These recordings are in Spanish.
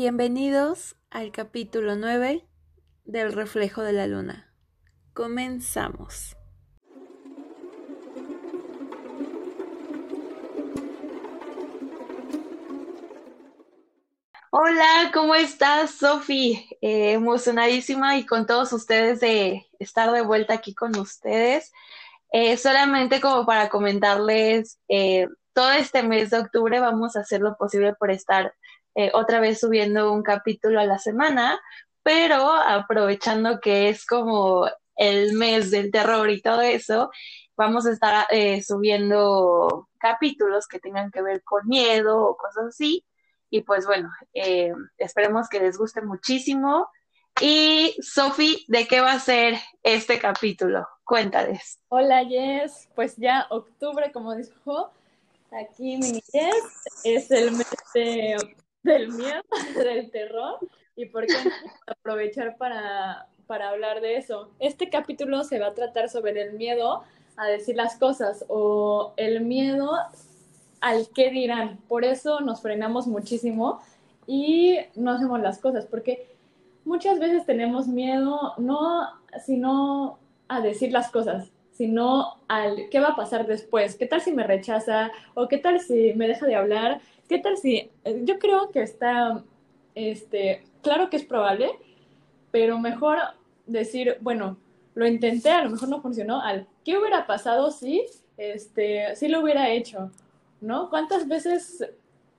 Bienvenidos al capítulo 9 del reflejo de la luna. Comenzamos. Hola, ¿cómo estás, Sofi? Eh, emocionadísima y con todos ustedes de estar de vuelta aquí con ustedes. Eh, solamente como para comentarles, eh, todo este mes de octubre vamos a hacer lo posible por estar otra vez subiendo un capítulo a la semana, pero aprovechando que es como el mes del terror y todo eso, vamos a estar subiendo capítulos que tengan que ver con miedo o cosas así. Y pues bueno, eh, esperemos que les guste muchísimo. Y Sofi, ¿de qué va a ser este capítulo? Cuéntales. Hola Jess, pues ya octubre, como dijo aquí mi Jess, es el mes del miedo, del terror, y por qué aprovechar para, para hablar de eso. Este capítulo se va a tratar sobre el miedo a decir las cosas o el miedo al qué dirán. Por eso nos frenamos muchísimo y no hacemos las cosas, porque muchas veces tenemos miedo no sino a decir las cosas, sino al qué va a pasar después, qué tal si me rechaza o qué tal si me deja de hablar, qué tal si eh, yo creo que está este claro que es probable, pero mejor decir, bueno, lo intenté, a lo mejor no funcionó, al qué hubiera pasado si este si lo hubiera hecho ¿no? ¿Cuántas veces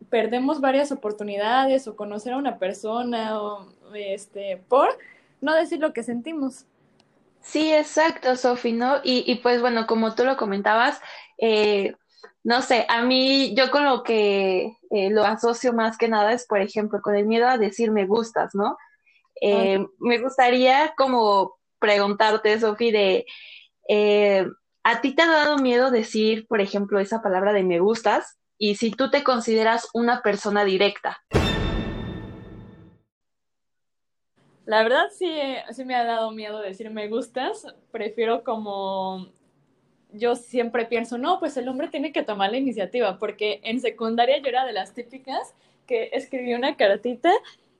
perdemos varias oportunidades o conocer a una persona o este por no decir lo que sentimos? Sí, exacto, Sofi, ¿no? Y, y, pues bueno, como tú lo comentabas, eh, no sé, a mí yo con lo que eh, lo asocio más que nada es, por ejemplo, con el miedo a decir me gustas, ¿no? Eh, me gustaría como preguntarte, Sofi, de ¿A ti te ha dado miedo decir, por ejemplo, esa palabra de me gustas? Y si tú te consideras una persona directa. La verdad sí, sí me ha dado miedo decir me gustas. Prefiero como yo siempre pienso, no, pues el hombre tiene que tomar la iniciativa, porque en secundaria yo era de las típicas que escribía una cartita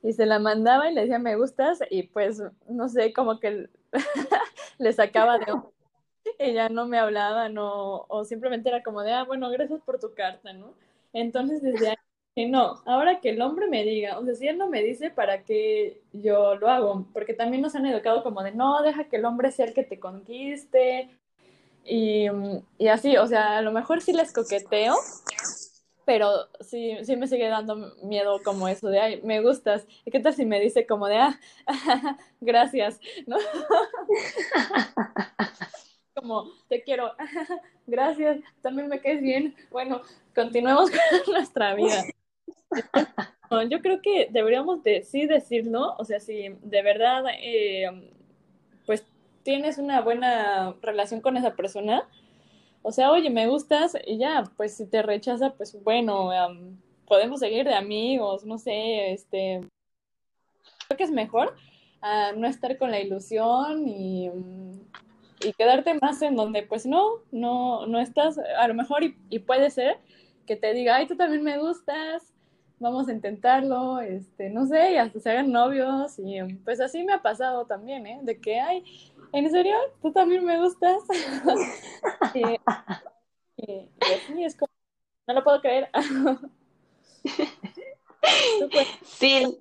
y se la mandaba y le decía me gustas y pues no sé, como que le sacaba de ella no me hablaba, no, o simplemente era como de, ah, bueno, gracias por tu carta, ¿no? Entonces desde ahí, no, ahora que el hombre me diga, o sea, si él no me dice, ¿para qué yo lo hago? Porque también nos han educado como de, no, deja que el hombre sea el que te conquiste, y, y así, o sea, a lo mejor sí les coqueteo, pero sí, sí me sigue dando miedo como eso de, ay, me gustas. ¿Y qué tal si me dice como de, ah, gracias, ¿no? como, te quiero, gracias, también me caes bien. Bueno, continuemos con nuestra vida. Yo creo que deberíamos de sí decirlo, o sea, si de verdad, eh, pues tienes una buena relación con esa persona, o sea, oye, me gustas y ya, pues si te rechaza, pues bueno, podemos seguir de amigos, no sé, este, creo que es mejor ah, no estar con la ilusión y y quedarte más en donde pues no, no, no estás, a lo mejor y, puede ser que te diga, ay, tú también me gustas, vamos a intentarlo, este, no sé, y hasta se hagan novios y pues así me ha pasado también, ¿eh? De que, ay, ¿en serio? ¿Tú también me gustas? y, así es como, no lo puedo creer. sí.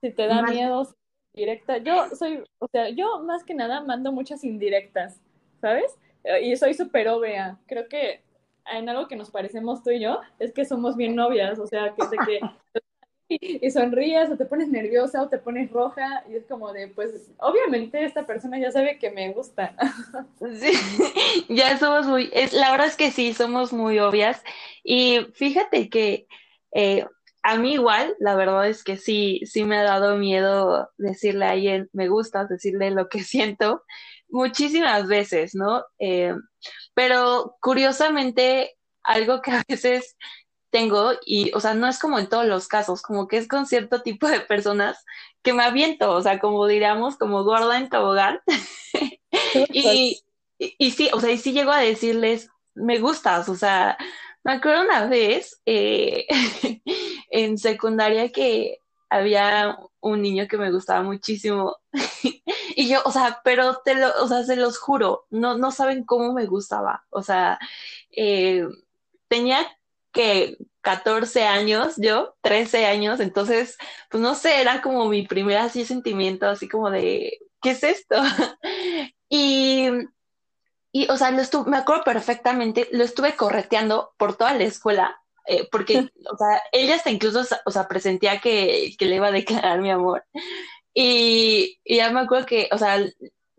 Si te da miedo, directa. Yo soy, o sea, yo más que nada mando muchas indirectas, ¿sabes? Eh, y soy súper obvia. Creo que en algo que nos parecemos tú y yo es que somos bien novias, o sea, que sé que y sonríes o te pones nerviosa o te pones roja y es como de, pues, obviamente esta persona ya sabe que me gusta. Sí, ya somos muy, es, la verdad es que sí, somos muy obvias y fíjate que eh, a mí igual, la verdad es que sí, sí me ha dado miedo decirle a alguien me gusta, decirle lo que siento muchísimas veces, ¿no? Eh, pero curiosamente, algo que a veces tengo, y, o sea, no es como en todos los casos, como que es con cierto tipo de personas que me aviento, o sea, como diríamos, como gorda en tobogán. y, y, y sí, o sea, y sí llego a decirles, me gustas, o sea, me acuerdo una vez eh, en secundaria que había un niño que me gustaba muchísimo. y yo, o sea, pero te lo, o sea, se los juro, no, no saben cómo me gustaba. O sea, eh, tenía que 14 años, yo, 13 años, entonces, pues no sé, era como mi primer así sentimiento, así como de, ¿qué es esto? y, y, o sea, lo estuve, me acuerdo perfectamente, lo estuve correteando por toda la escuela, eh, porque, o sea, ella hasta incluso, o sea, presentía que, que le iba a declarar mi amor. Y, y ya me acuerdo que, o sea,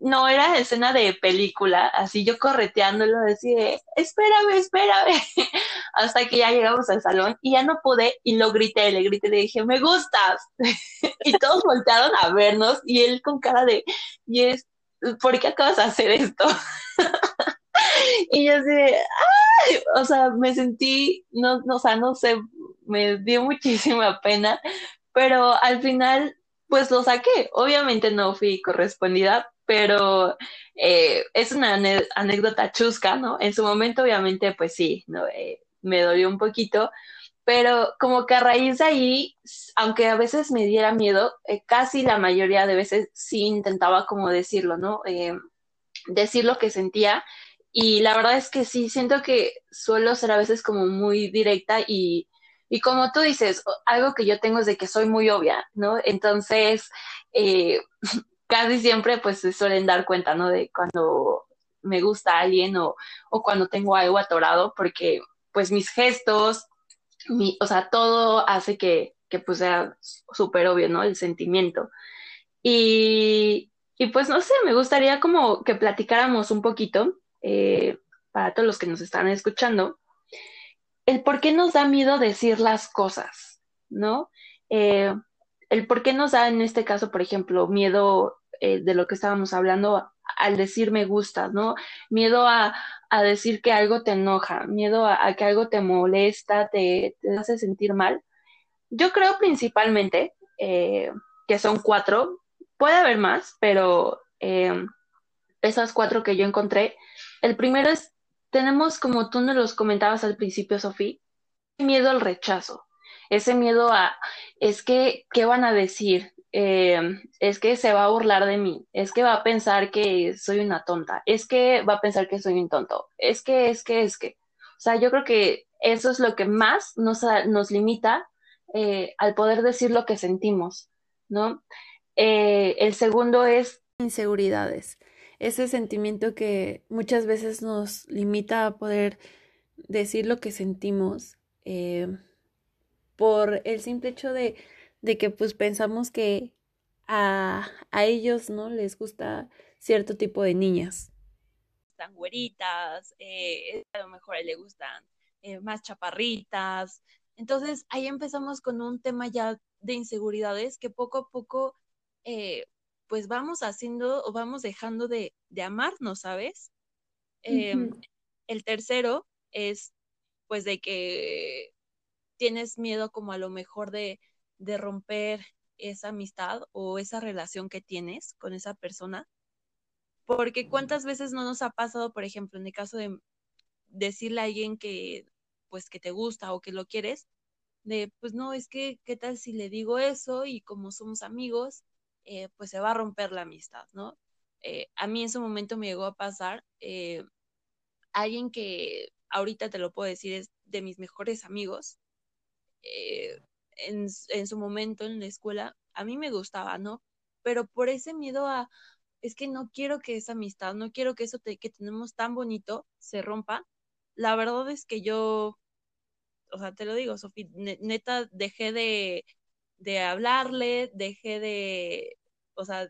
no era escena de película, así yo correteándolo, decía, espérame, espérame, hasta que ya llegamos al salón y ya no pude y lo grité, le grité, le dije, me gustas. y todos voltearon a vernos y él con cara de, y es, ¿por qué acabas de hacer esto? y yo así, ¡ay! O sea, me sentí, no, no, o sea, no sé, me dio muchísima pena, pero al final, pues lo saqué. Obviamente no fui correspondida, pero eh, es una anécdota chusca, ¿no? En su momento, obviamente, pues sí, ¿no? Eh, me dolió un poquito, pero como que a raíz de ahí, aunque a veces me diera miedo, eh, casi la mayoría de veces sí intentaba como decirlo, ¿no? decir lo que sentía. Y la verdad es que sí, siento que suelo ser a veces como muy directa y, y como tú dices, algo que yo tengo es de que soy muy obvia, ¿no? Entonces, eh, casi siempre pues se suelen dar cuenta, ¿no? De cuando me gusta alguien o, o cuando tengo algo atorado, porque pues mis gestos, mi, o sea, todo hace que, que pues sea súper obvio, ¿no? El sentimiento. Y, y pues no sé, me gustaría como que platicáramos un poquito, eh, para todos los que nos están escuchando, el por qué nos da miedo decir las cosas, ¿no? Eh, el por qué nos da en este caso, por ejemplo, miedo eh, de lo que estábamos hablando al decir me gusta, ¿no? Miedo a, decir que algo te enoja, miedo a, que algo te molesta, te, hace sentir mal. Yo creo principalmente eh, que son cuatro, puede haber más, pero eh, esas cuatro que yo encontré, el primero es, tenemos como tú nos los comentabas al principio, Sofía, miedo al rechazo, ese miedo a, es que, ¿qué van a decir? Eh, es que se va a burlar de mí, es que va a pensar que soy una tonta, es que va a pensar que soy un tonto, es que, es que, es que. O sea, yo creo que eso es lo que más nos, nos limita eh, al poder decir lo que sentimos, ¿no? Eh, el segundo es inseguridades, ese sentimiento que muchas veces nos limita a poder decir lo que sentimos por el simple hecho de de que pues pensamos que a, a ellos, ¿no? Les gusta cierto tipo de niñas. Están güeritas, eh, a lo mejor le gustan eh, más chaparritas. Entonces ahí empezamos con un tema ya de inseguridades que poco a poco eh, pues vamos haciendo o vamos dejando de, de amarnos, ¿sabes? Em, el tercero es pues de que tienes miedo como a lo mejor de, de romper esa amistad o esa relación que tienes con esa persona. Porque cuántas veces no nos ha pasado, por ejemplo, en el caso de decirle a alguien que pues que te gusta o que lo quieres, de pues no, es que qué tal si le digo eso y como somos amigos, eh, pues se va a romper la amistad, ¿no? Eh, a mí en su momento me llegó a pasar eh, alguien que ahorita te lo puedo decir es de mis mejores amigos, en, en su momento en la escuela, a mí me gustaba, ¿no? Pero por ese miedo a, es que no quiero que esa amistad, no quiero que eso que tenemos tan bonito se rompa. La verdad es que yo, o sea, te lo digo, Sofía, neta, dejé de, de hablarle, dejé de, o sea,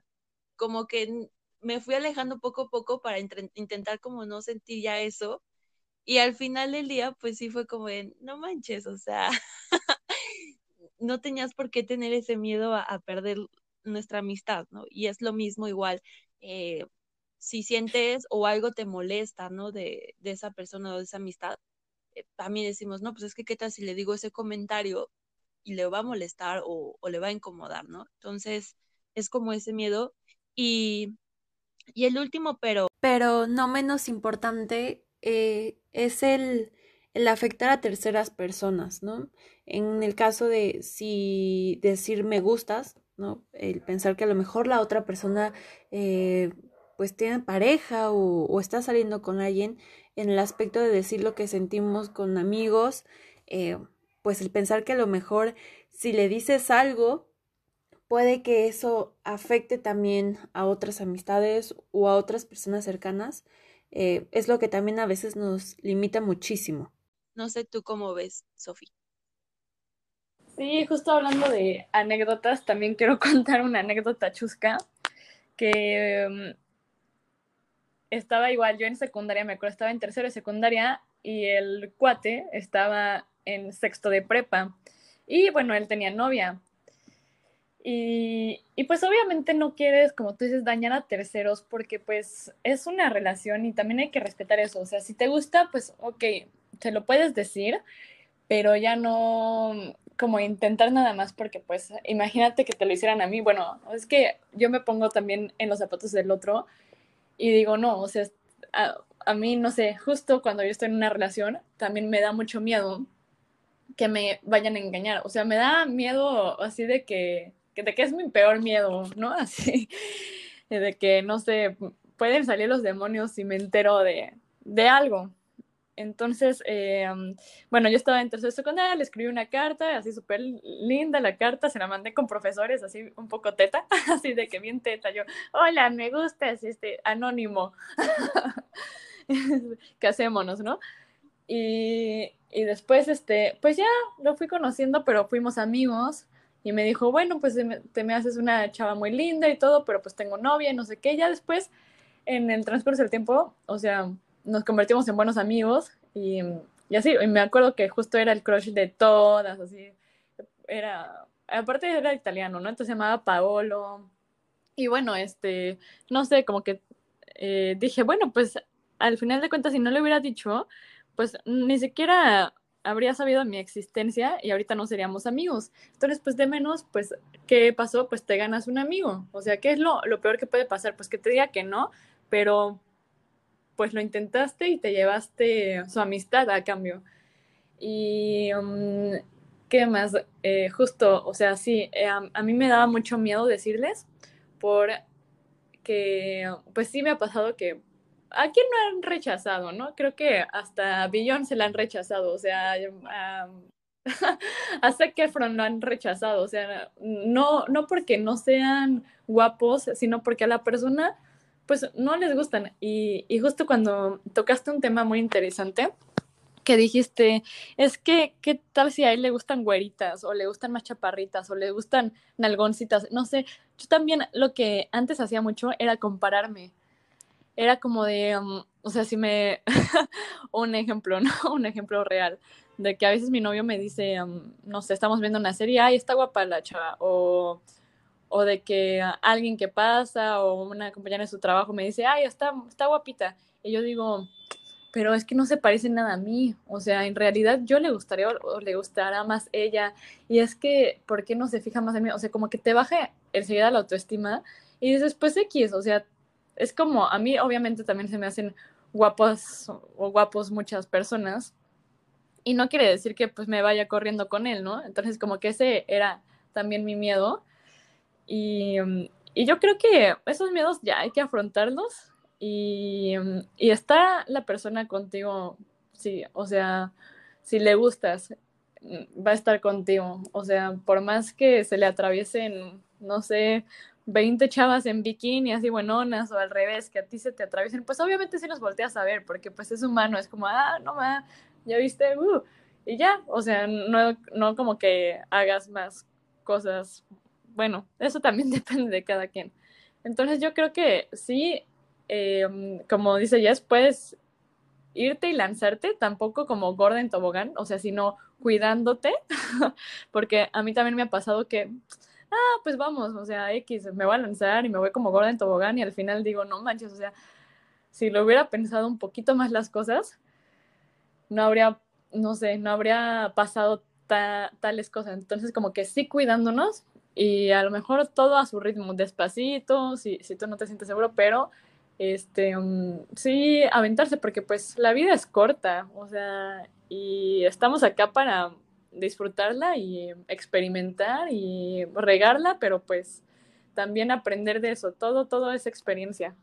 como que me fui alejando poco a poco para intentar como no sentir ya eso. Y al final del día, pues sí fue como de, no manches, o sea, no tenías por qué tener ese miedo a, perder nuestra amistad, ¿no? Y es lo mismo igual, eh, si sientes o algo te molesta, ¿no? De, esa persona o de esa amistad, eh, también decimos, no, pues es que qué tal si le digo ese comentario y le va a molestar o, le va a incomodar, ¿no? Entonces, es como ese miedo. Y, y el último, pero... Pero no menos importante, eh, es el el afectar a terceras personas, ¿no? En el caso de si decir me gustas, ¿no? El pensar que a lo mejor la otra persona eh, pues tiene pareja o, está saliendo con alguien, en el aspecto de decir lo que sentimos con amigos, eh, pues el pensar que a lo mejor si le dices algo, puede que eso afecte también a otras amistades o a otras personas cercanas, eh, es lo que también a veces nos limita muchísimo. No sé tú cómo ves, Sofía. Sí, justo hablando de anécdotas, también quiero contar una anécdota chusca que mm, estaba igual, yo en secundaria, me acuerdo, estaba en tercero de secundaria y el cuate estaba en sexto de prepa. Y bueno, él tenía novia. Y, y, pues obviamente no quieres, como tú dices, dañar a terceros porque pues es una relación y también hay que respetar eso. O sea, si te gusta, pues ok, te lo puedes decir, pero ya no como intentar nada más porque pues imagínate que te lo hicieran a mí. Bueno, es que yo me pongo también en los zapatos del otro y digo, no, o sea, a, mí no sé, justo cuando yo estoy en una relación, también me da mucho miedo que me vayan a engañar. O sea, me da miedo así de que, de que es mi peor miedo, ¿no? Así, de que, no sé, pueden salir los demonios si me entero de, de algo. Entonces, eh, bueno, yo estaba en tercero secundaria, le escribí una carta, así súper linda la carta, se la mandé con profesores, así un poco teta, así de que bien teta, yo, hola, me gustas, este, anónimo, casémonos, ¿no? Y, y después, este, pues ya lo fui conociendo, pero fuimos amigos. Y me dijo, bueno, pues te me haces una chava muy linda y todo, pero pues tengo novia y no sé qué. Ya después, en el transcurso del tiempo, o sea, nos convertimos en buenos amigos y, así. Y me acuerdo que justo era el crush de todas, así. Era, aparte era italiano, ¿no? Entonces se llamaba Paolo. Y bueno, este, no sé, como que eh, dije, bueno, pues al final de cuentas, si no le hubiera dicho, pues ni siquiera habría sabido mi existencia y ahorita no seríamos amigos. Entonces, pues de menos, pues, ¿qué pasó? Pues te ganas un amigo. O sea, ¿qué es lo, lo peor que puede pasar? Pues que te diga que no, pero pues lo intentaste y te llevaste su amistad a cambio. Y, um, ¿qué más? Eh, justo, o sea, sí, eh, a, mí me daba mucho miedo decirles, porque, pues sí me ha pasado que ¿a quién no han rechazado, no? Creo que hasta a se la han rechazado, o sea, a, a Zac lo han rechazado, o sea, no, no porque no sean guapos, sino porque a la persona, pues, no les gustan. Y, y justo cuando tocaste un tema muy interesante, que dijiste, es que, ¿qué tal si a él le gustan güeritas, o le gustan más chaparritas, o le gustan nalgoncitas? No sé, yo también lo que antes hacía mucho era compararme era como de, um, o sea, si me, un ejemplo, ¿no? Un ejemplo real, de que a veces mi novio me dice, um, no sé, estamos viendo una serie, ay, está guapa la chava, o, o de que alguien que pasa, o una compañera de su trabajo me dice, ay, está, está guapita, y yo digo, pero es que no se parece nada a mí, o sea, en realidad yo le gustaría o, le gustará más ella, y es que, ¿por qué no se fija más en mí? O sea, como que te baja enseguida la autoestima, y dices, pues X, o sea, es como, a mí obviamente también se me hacen guapos o guapos muchas personas y no quiere decir que pues me vaya corriendo con él, ¿no? Entonces como que ese era también mi miedo y, mm, y yo creo que esos miedos ya hay que afrontarlos y, mm, y está la persona contigo, sí, o sea, si le gustas, mm, va a estar contigo, o sea, por más que se le atraviesen, no sé, 20 chavas en bikini, así buenonas, o al revés, que a ti se te atraviesen, pues obviamente sí nos volteas a ver, porque pues es humano, es como, ah, no ma, ya viste, uh, y ya, o sea, no, no como que hagas más cosas, bueno, eso también depende de cada quien. Entonces yo creo que sí, eh, como dice Jess, puedes irte y lanzarte, tampoco como gorda en tobogán, o sea, sino cuidándote, porque a mí también me ha pasado que ah, pues vamos, o sea, X, me voy a lanzar y me voy como gorda en tobogán y al final digo, no manches, o sea, si lo hubiera pensado un poquito más las cosas, no habría, no sé, no habría pasado tales cosas. Entonces, como que sí cuidándonos y a lo mejor todo a su ritmo, despacito, si, si tú no te sientes seguro, pero este, um, sí, aventarse, porque pues la vida es corta, o sea, y estamos acá para disfrutarla y experimentar y regarla, pero pues también aprender de eso, todo, todo es experiencia.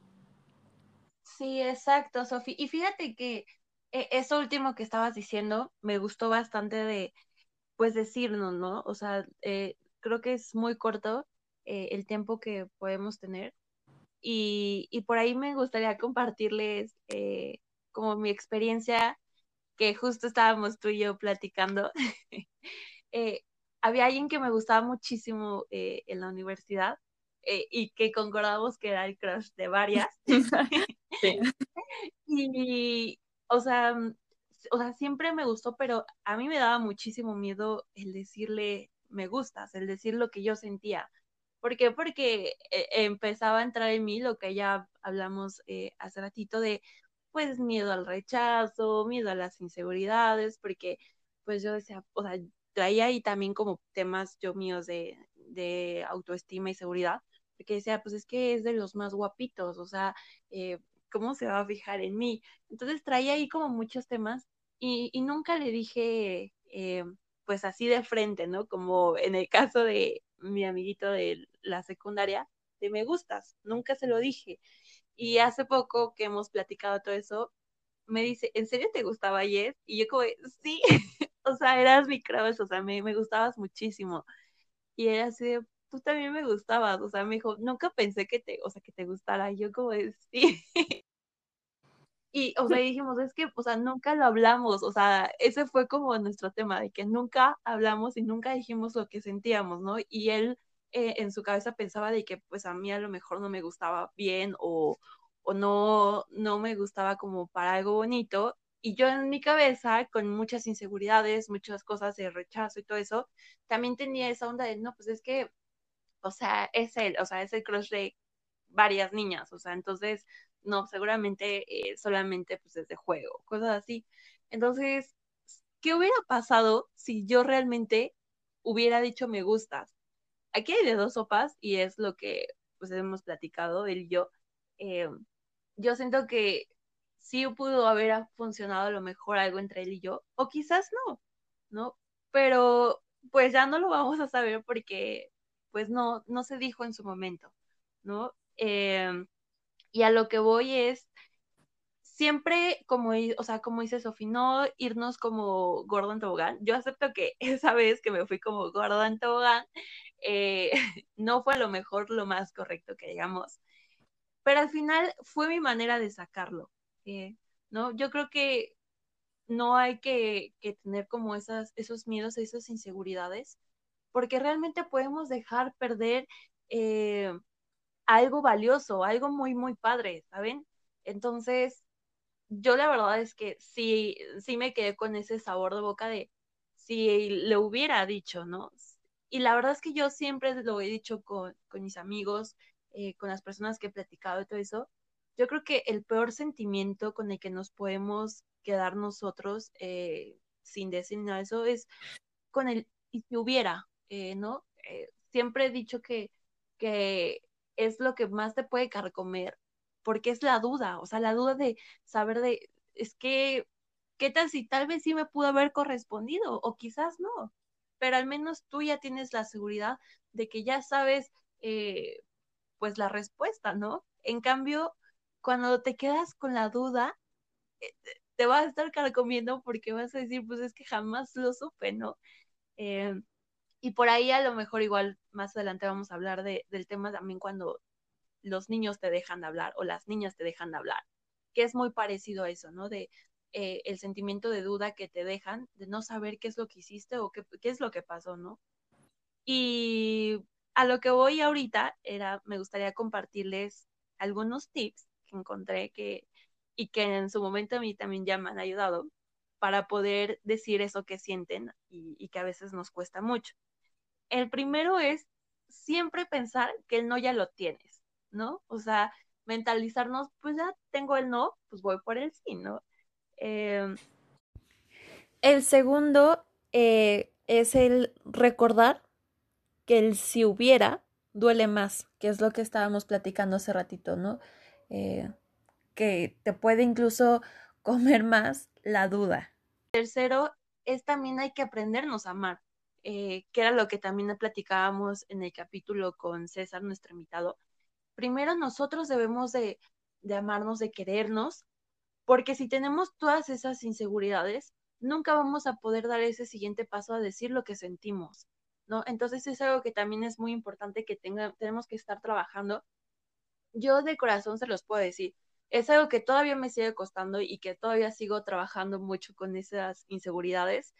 Sí, exacto, Sofi. Y fíjate que eh, eso último que estabas diciendo me gustó bastante de, pues decirnos, ¿no? O sea, eh, creo que es muy corto eh, el tiempo que podemos tener. Y, y, por ahí me gustaría compartirles como mi experiencia, que justo estábamos tú y yo platicando. había alguien que me gustaba muchísimo en la universidad y que concordamos que era el crush de varias. sí. y, o sea, mm, o sea, siempre me gustó, pero a mí me daba muchísimo miedo el decirle me gustas, el decir lo que yo sentía. ¿Por qué? Porque eh, empezaba a entrar en mí lo que ya hablamos eh, hace ratito de, pues, miedo al rechazo, miedo a las inseguridades, porque, pues, yo decía, o sea, traía ahí también como temas yo míos de, de autoestima y seguridad, porque decía, pues, es que es de los más guapitos, o sea, eh, ¿cómo se va a fijar en mí? Entonces traía ahí como muchos temas y, nunca le dije, eh, pues así de frente, ¿no? Como en el caso de mi amiguito de la secundaria, de me gustas, nunca se lo dije. Y hace poco que hemos platicado todo eso, me dice, ¿en serio te gustaba Jess? Y yo como, sí, o sea, eras mi crush, o sea, me, me gustabas muchísimo. Y era así tú también me gustabas, o sea, me dijo, nunca pensé que te, o sea, que te gustara, y yo como sí. Y, o sea, dijimos, es que, o sea, nunca lo hablamos, o sea, ese fue como nuestro tema, de que nunca hablamos y nunca dijimos lo que sentíamos, ¿no? Y él eh, en su cabeza pensaba de que, pues, a mí a lo mejor no me gustaba bien o, o no, no me gustaba como para algo bonito. Y yo en mi cabeza, con muchas inseguridades, muchas cosas de rechazo y todo eso, también tenía esa onda de, no, pues es que o sea, es él, o sea, es el crush de varias niñas, o sea, entonces, no, seguramente eh, solamente pues es de juego, cosas así. Entonces, ¿qué hubiera pasado si yo realmente hubiera dicho me gustas? Aquí hay de dos sopas y es lo que pues hemos platicado él y yo. Eh, yo siento que sí pudo haber funcionado a lo mejor algo entre él y yo, o quizás no, ¿no? Pero pues ya no lo vamos a saber porque pues no, no se dijo en su momento, ¿no? Em, y a lo que voy es, siempre, como, o sea, como dice Sofi, no irnos como Gordon Tobogán. Yo acepto que esa vez que me fui como Gordon Tobogán, eh, no fue a lo mejor lo más correcto que digamos, pero al final fue mi manera de sacarlo, eh, ¿no? Yo creo que no hay que, que tener como esas, esos miedos, esas inseguridades, porque realmente podemos dejar perder eh, algo valioso, algo muy, muy padre, ¿saben? Entonces, yo la verdad es que sí, sí me quedé con ese sabor de boca de si le hubiera dicho, ¿no? Y la verdad es que yo siempre lo he dicho con, mis amigos, eh, con las personas que he platicado y todo eso. Yo creo que el peor sentimiento con el que nos podemos quedar nosotros eh, sin decir nada eso es con el y si hubiera, eh, ¿no? Eh, siempre he dicho que, que es lo que más te puede carcomer, porque es la duda, o sea, la duda de saber de, es que, ¿qué tal si tal vez sí me pudo haber correspondido o quizás no? Pero al menos tú ya tienes la seguridad de que ya sabes, eh, pues, la respuesta, ¿no? En cambio, cuando te quedas con la duda, te vas a estar carcomiendo porque vas a decir, pues es que jamás lo supe, ¿no? Y por ahí a lo mejor igual más adelante vamos a hablar de, del tema también cuando los niños te dejan de hablar o las niñas te dejan de hablar, que es muy parecido a eso, ¿no? De eh, el sentimiento de duda que te dejan, de no saber qué es lo que hiciste o qué, qué es lo que pasó, ¿no? Y a lo que voy ahorita era, me gustaría compartirles algunos tips que encontré que, y que en su momento a mí también ya me han ayudado para poder decir eso que sienten y que a veces nos cuesta mucho el primero es siempre pensar que el no ya lo tienes, ¿no? O sea, mentalizarnos, pues ya tengo el no, pues voy por el sí, ¿no? Em, el segundo eh, es el recordar que el si hubiera duele más, que es lo que estábamos platicando hace ratito, ¿no? Eh, que te puede incluso comer más la duda. Tercero, es también hay que aprendernos a amar, eh, que era lo que también platicábamos en el capítulo con César, nuestro invitado. Primero nosotros debemos de, de amarnos, de querernos, porque si tenemos todas esas inseguridades, nunca vamos a poder dar ese siguiente paso a decir lo que sentimos, ¿no? Entonces es algo que también es muy importante que tenga, tenemos que estar trabajando. Yo de corazón se los puedo decir, es algo que todavía me sigue costando y que todavía sigo trabajando mucho con esas inseguridades,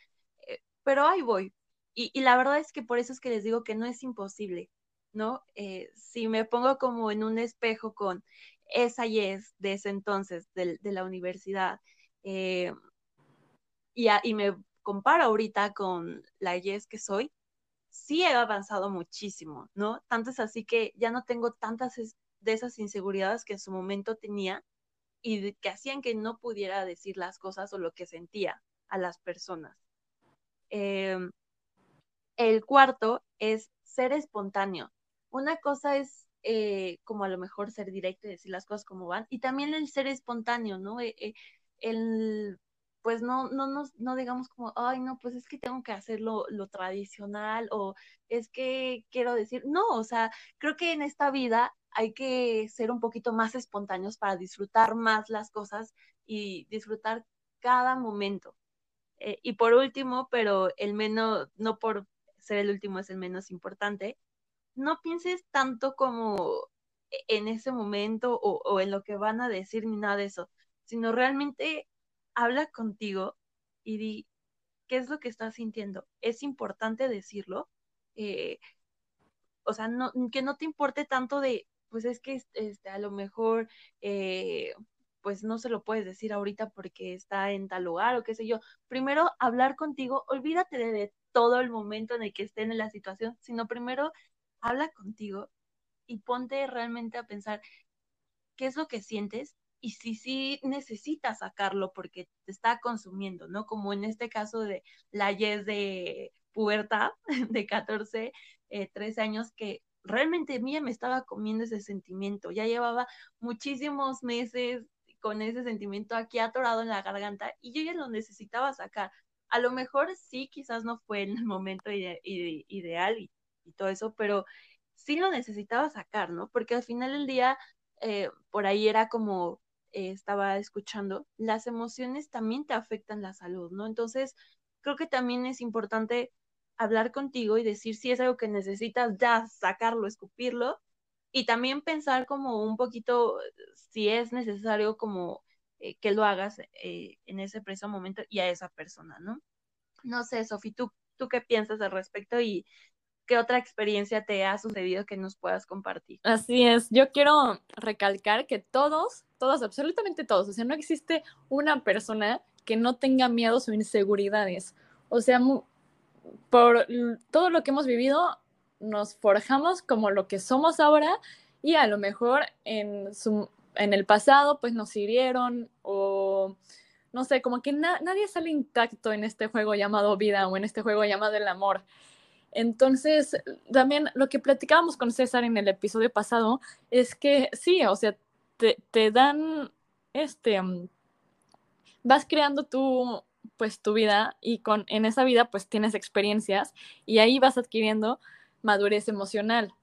eh, pero ahí voy. Y, la verdad es que por eso es que les digo que no es imposible, ¿no? Eh, si me pongo como en un espejo con esa Yes de ese entonces, de, de la universidad, eh, y, me comparo ahorita con la Yes que soy, sí he avanzado muchísimo, ¿no? Tanto es así que ya no tengo tantas de esas inseguridades que en su momento tenía y que hacían que no pudiera decir las cosas o lo que sentía a las personas. Eh, el cuarto es ser espontáneo. Una cosa es eh, como a lo mejor ser directo y decir las cosas como van, y también el ser espontáneo, ¿no? Eh, eh el pues no, no, no, no digamos como, ay, no, pues es que tengo que hacerlo lo tradicional o es que quiero decir, no, o sea, creo que en esta vida hay que ser un poquito más espontáneos para disfrutar más las cosas y disfrutar cada momento. Y por último, pero el menos, no por ser el último es el menos importante, no pienses tanto como en ese momento o, en lo que van a decir ni nada de eso, sino realmente habla contigo y di qué es lo que estás sintiendo. Es importante decirlo. Eh, o sea, no, que no te importe tanto de, pues es que este, a lo mejor, eh, pues no se lo puedes decir ahorita porque está en tal lugar o qué sé yo. Primero, hablar contigo, olvídate de todo el momento en el que estén en la situación, sino primero habla contigo y ponte realmente a pensar qué es lo que sientes y si sí necesitas sacarlo porque te está consumiendo, ¿no? Como en este caso de la Yes de pubertad de 14, 13 eh, años que realmente mía me estaba comiendo ese sentimiento. Ya llevaba muchísimos meses con ese sentimiento aquí atorado en la garganta y yo ya lo necesitaba sacar. A lo mejor sí, quizás no fue en el momento ideal y, todo eso, pero sí lo necesitaba sacar, ¿no? Porque al final del día, eh, por ahí era como eh, estaba escuchando, las emociones también te afectan la salud, ¿no? Entonces, creo que también es importante hablar contigo y decir si es algo que necesitas ya sacarlo, escupirlo, y también pensar como un poquito si es necesario como eh, que lo hagas eh, en ese preciso momento y a esa persona, ¿no? No sé, Sofi, ¿tú, ¿tú qué piensas al respecto y qué otra experiencia te ha sucedido que nos puedas compartir? Así es, yo quiero recalcar que todos todos, absolutamente todos. O sea, no existe una persona que no tenga miedos o inseguridades. O sea, por todo lo que hemos vivido, nos forjamos como lo que somos ahora y a lo mejor en, su, en el pasado pues nos hirieron o no sé, como que nadie sale intacto en este juego llamado vida o en este juego llamado el amor. Entonces, también lo que platicábamos con César en el episodio pasado es que sí, o sea, te, dan, este, mm, vas creando tu, pues tu vida y con, en esa vida pues tienes experiencias y ahí vas adquiriendo madurez emocional.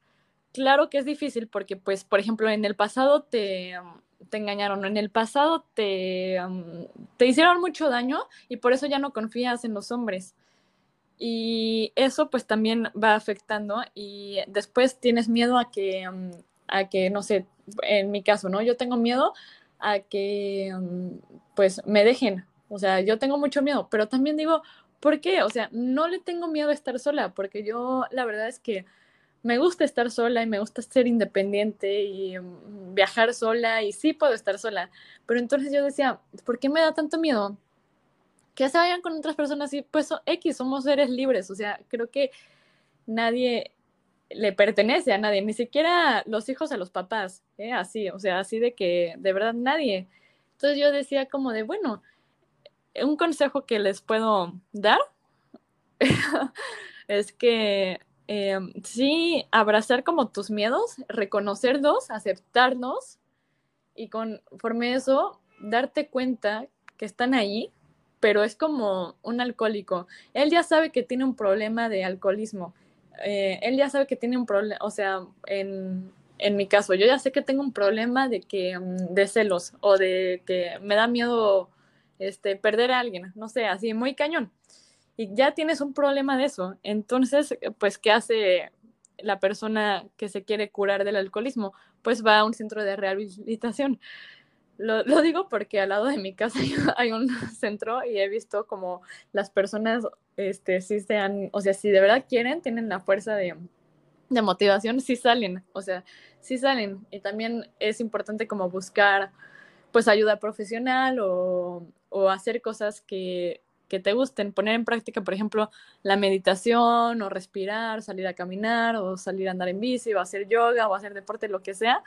Claro que es difícil porque pues, por ejemplo, en el pasado te, te engañaron, en el pasado te, te hicieron mucho daño y por eso ya no confías en los hombres. Y eso pues también va afectando y después tienes miedo a que, a que, no sé, en mi caso, ¿no? Yo tengo miedo a que, pues, me dejen. O sea, yo tengo mucho miedo, pero también digo, ¿por qué? O sea, no le tengo miedo a estar sola, porque yo la verdad es que me gusta estar sola y me gusta ser independiente y mm, viajar sola y sí puedo estar sola. Pero entonces yo decía, ¿por qué me da tanto miedo? Que se vayan con otras personas y pues X, somos seres libres. O sea, creo que nadie le pertenece a nadie, ni siquiera los hijos a los papás, ¿eh? así, o sea, así de que de verdad nadie. Entonces yo decía como de, bueno, un consejo que les puedo dar es que em, sí, abrazar como tus miedos, reconocerlos, aceptarlos y conforme eso, darte cuenta que están ahí, pero es como un alcohólico. Él ya sabe que tiene un problema de alcoholismo. Eh, él ya sabe que tiene un problema, o sea, en, en, mi caso, yo ya sé que tengo un problema de que mm, de celos o de que me da miedo este, perder a alguien, no sé, así muy cañón. Y ya tienes un problema de eso. Entonces, pues, ¿qué hace la persona que se quiere curar del alcoholismo? Pues va a un centro de rehabilitación. Lo, lo, digo porque al lado de mi casa hay un centro y he visto como las personas, este, si sean, o sea, si de verdad quieren, tienen la fuerza de, de motivación, sí salen, o sea, sí salen. Y también es importante como buscar, pues, ayuda profesional o, o hacer cosas que, que te gusten, poner en práctica, por ejemplo, la meditación o respirar, salir a caminar o salir a andar en bici o hacer yoga o hacer deporte, lo que sea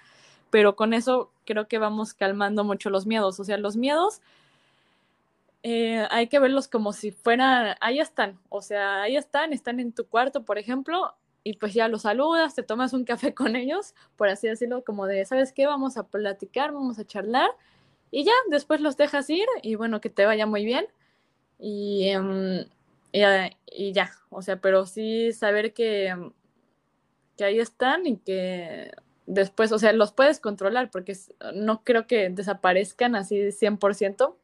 pero con eso creo que vamos calmando mucho los miedos. O sea, los miedos eh, hay que verlos como si fueran, ahí están, o sea, ahí están, están en tu cuarto, por ejemplo, y pues ya los saludas, te tomas un café con ellos, por así decirlo, como de, ¿sabes qué? Vamos a platicar, vamos a charlar, y ya, después los dejas ir, y bueno, que te vaya muy bien, y, em, y, ya, o sea, pero sí saber que, que ahí están y que después, o sea, los puedes controlar porque no creo que desaparezcan así 100%,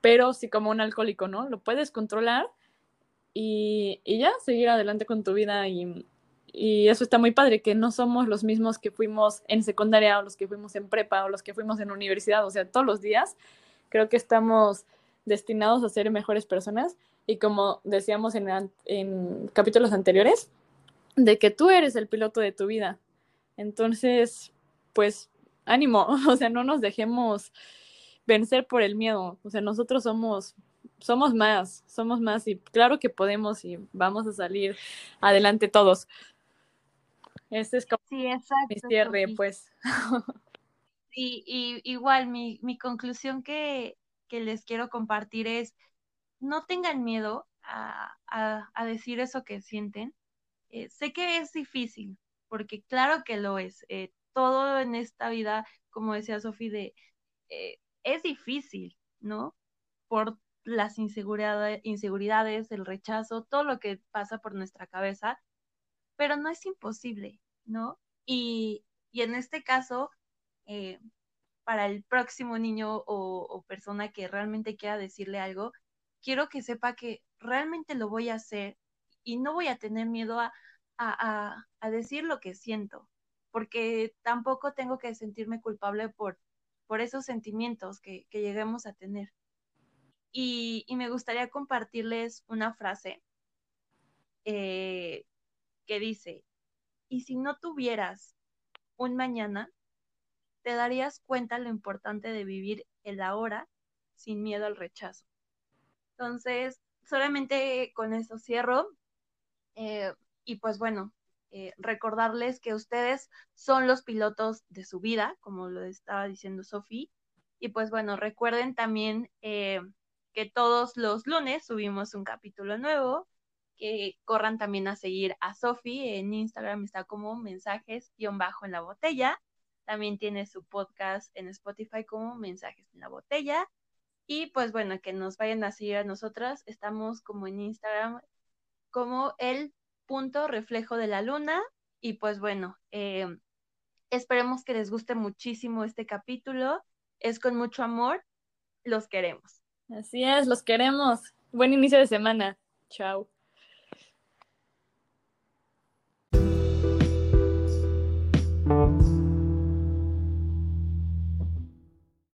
pero sí como un alcohólico, ¿no? Lo puedes controlar y, y ya seguir adelante con tu vida y, y, eso está muy padre, que no somos los mismos que fuimos en secundaria o los que fuimos en prepa o los que fuimos en universidad, o sea, todos los días creo que estamos destinados a ser mejores personas y como decíamos en, en capítulos anteriores, de que tú eres el piloto de tu vida, entonces, pues ánimo, o sea, no nos dejemos vencer por el miedo, o sea, nosotros somos somos más, somos más y claro que podemos y vamos a salir adelante todos. Este es como sí, exacto, mi cierre, pues. Sí, y igual mi, mi conclusión que, que, les quiero compartir es, no tengan miedo a, a, decir eso que sienten. Eh, sé que es difícil, porque claro que lo es. Eh, todo en esta vida, como decía Sofía, de, eh, es difícil, ¿no? Por las inseguridades, inseguridades, el rechazo, todo lo que pasa por nuestra cabeza, pero no es imposible, ¿no? Y, y en este caso, para el próximo niño o, persona que realmente quiera decirle algo, quiero que sepa que realmente lo voy a hacer y no voy a tener miedo a, a, a, decir lo que siento, porque tampoco tengo que sentirme culpable por, por esos sentimientos que, que lleguemos a tener. Y, y, me gustaría compartirles una frase eh, que dice, y si no tuvieras un mañana, te darías cuenta lo importante de vivir el ahora sin miedo al rechazo. Entonces, solamente con eso cierro. Eh, y pues bueno, eh, recordarles que ustedes son los pilotos de su vida, como lo estaba diciendo Sofía. Y pues bueno, recuerden también eh, que todos los lunes subimos un capítulo nuevo, que corran también a seguir a Sofía en Instagram, está como mensajes guion bajo en la botella. También tiene su podcast en Spotify como mensajes en la botella. Y pues bueno, que nos vayan a seguir a nosotras. Estamos como en Instagram como el punto reflejo de la luna. Y pues bueno, eh, esperemos que les guste muchísimo este capítulo. Es con mucho amor. Los queremos. Así es, los queremos. Buen inicio de semana. Chao.